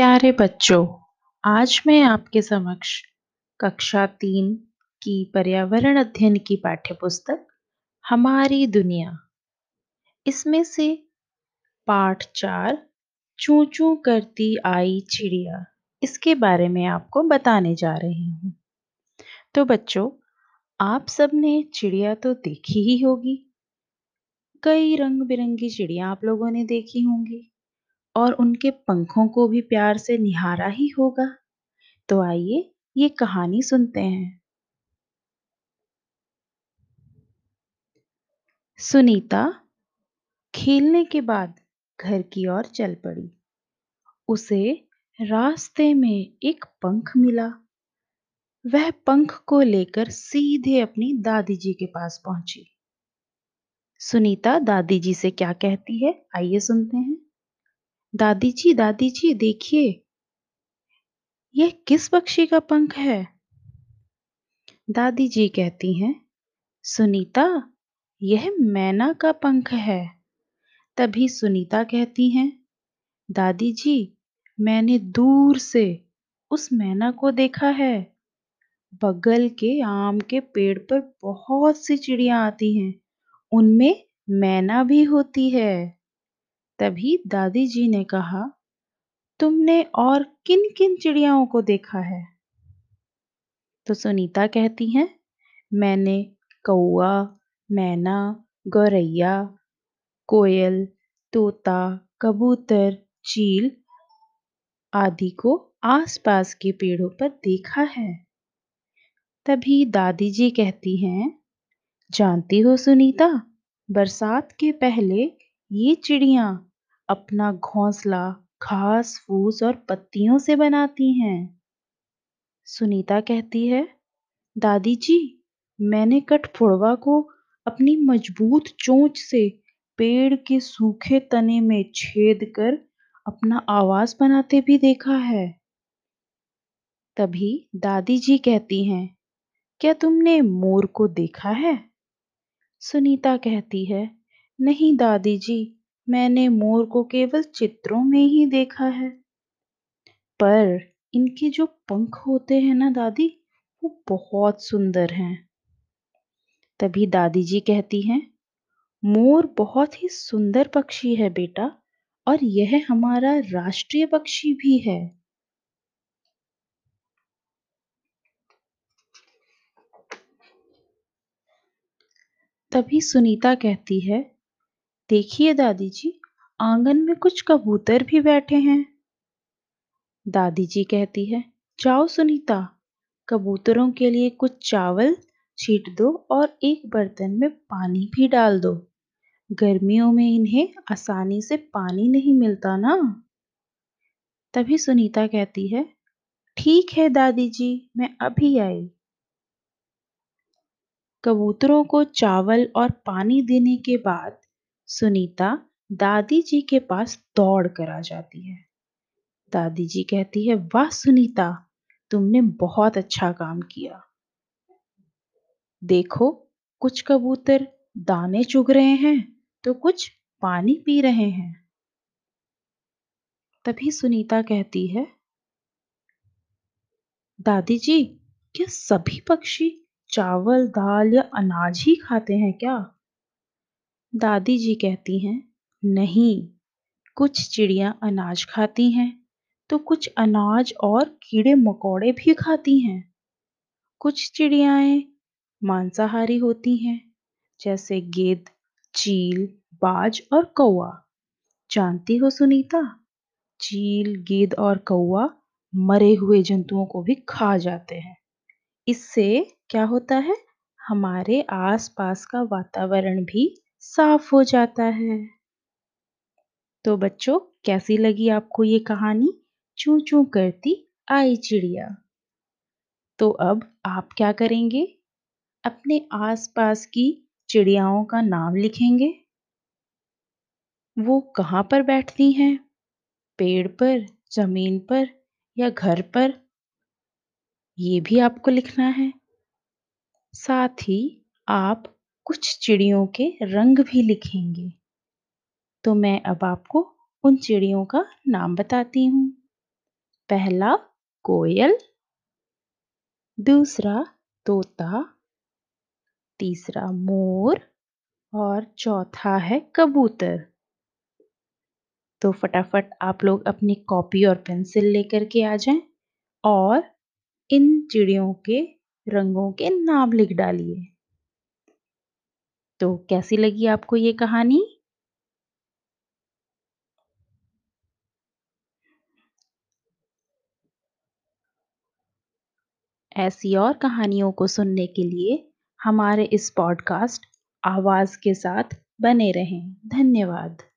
प्यारे बच्चों, आज मैं आपके समक्ष कक्षा तीन की पर्यावरण अध्ययन की पाठ्य पुस्तक हमारी दुनिया। इसमें से पाठ चार चू चू करती आई चिड़िया, इसके बारे में आपको बताने जा रही हूँ। तो बच्चों, आप सबने चिड़िया तो देखी ही होगी। कई रंग बिरंगी चिड़िया आप लोगों ने देखी होंगी। और उनके पंखों को भी प्यार से निहारा ही होगा। तो आइए, ये कहानी सुनते हैं। सुनीता खेलने के बाद घर की ओर चल पड़ी। उसे रास्ते में एक पंख मिला। वह पंख को लेकर सीधे अपनी दादी जी के पास पहुँची। सुनीता दादी जी से क्या कहती है? आइए सुनते हैं। दादी जी दादी जी देखिए। यह किस पक्षी का पंख है? दादी जी कहती हैं, सुनीता, यह मैना का पंख है। तभी सुनीता कहती हैं दादी जी मैंने दूर से उस मैना को देखा है। बगल के आम के पेड़ पर बहुत सी चिड़िया आती हैं, उनमें मैना भी होती है। तभी दादी जी ने कहा, तुमने और किन किन चिड़ियाओं को देखा है? तो सुनीता कहती हैं, मैंने कौआ मैना, गौरैया, कोयल, तोता, कबूतर, चील आदि को आसपास के पेड़ों पर देखा है। तभी दादी जी कहती हैं, जानती हो सुनीता, बरसात के पहले ये चिड़िया अपना घोंसला घास, फूस और पत्तियों से बनाती हैं। सुनीता कहती है दादी जी मैंने कठफोड़वा को अपनी मज़बूत चोंच से पेड़ के सूखे तने में छेद कर अपना आवाज़ बनाते भी देखा है। तभी दादी जी कहती हैं, क्या तुमने मोर को देखा है? सुनीता कहती है, नहीं दादी जी मैंने मोर को केवल चित्रों में ही देखा है। पर इनके जो पंख होते हैं ना दादी, वो बहुत सुंदर हैं। तभी दादी जी कहती हैं, मोर बहुत ही सुंदर पक्षी है बेटा, और यह हमारा राष्ट्रीय पक्षी भी है। तभी सुनीता कहती है देखिए दादी जी आँगन में कुछ कबूतर भी बैठे हैं। दादी जी कहती है, जाओ सुनीता, कबूतरों के लिए कुछ चावल छीट दो और एक बर्तन में पानी भी डाल दो। गर्मियों में इन्हें आसानी से पानी नहीं मिलता ना? तभी सुनीता कहती है, ठीक है दादी जी मैं अभी आई। कबूतरों को चावल और पानी देने के बाद सुनीता दादी जी के पास दौड़ कर आ जाती है। दादी जी कहती है, वाह सुनीता, तुमने बहुत अच्छा काम किया। देखो, कुछ कबूतर दाने चुग रहे हैं तो कुछ पानी पी रहे हैं। तभी सुनीता कहती है, दादी जी, क्या सभी पक्षी चावल, दाल या अनाज ही खाते हैं क्या? दादी जी कहती हैं, नहीं, कुछ चिड़िया अनाज खाती हैं तो कुछ अनाज और कीड़े मकोड़े भी खाती हैं। कुछ चिड़ियाएँ मांसाहारी होती हैं, जैसे गेद चील, बाज और कौआ जानती हो सुनीता? चील गेद और कौआ मरे हुए जंतुओं को भी खा जाते हैं। इससे क्या होता है? हमारे आसपास का वातावरण भी साफ़ हो जाता है। तो बच्चों, कैसी लगी आपको ये कहानी? चू चू करती आई चिड़िया। तो अब आप क्या करेंगे? अपने आसपास की चिड़ियाओं का नाम लिखेंगे। वो कहाँ पर बैठती हैं? पेड़ पर, ज़मीन पर या घर पर? ये भी आपको लिखना है। साथ ही आप कुछ चिड़ियों के रंग भी लिखेंगे। तो मैं अब आपको उन चिड़ियों का नाम बताती हूँ। पहला, कोयल। दूसरा, तोता। तीसरा, मोर। और चौथा है, कबूतर। तो फटाफट आप लोग अपनी कॉपी और पेंसिल लेकर के आ जाएँ और इन चिड़ियों के रंगों के नाम लिख डालिए। तो कैसी लगी आपको ये कहानी? ऐसी और कहानियों को सुनने के लिए हमारे इस पॉडकास्ट आवाज़ के साथ बने रहें। धन्यवाद।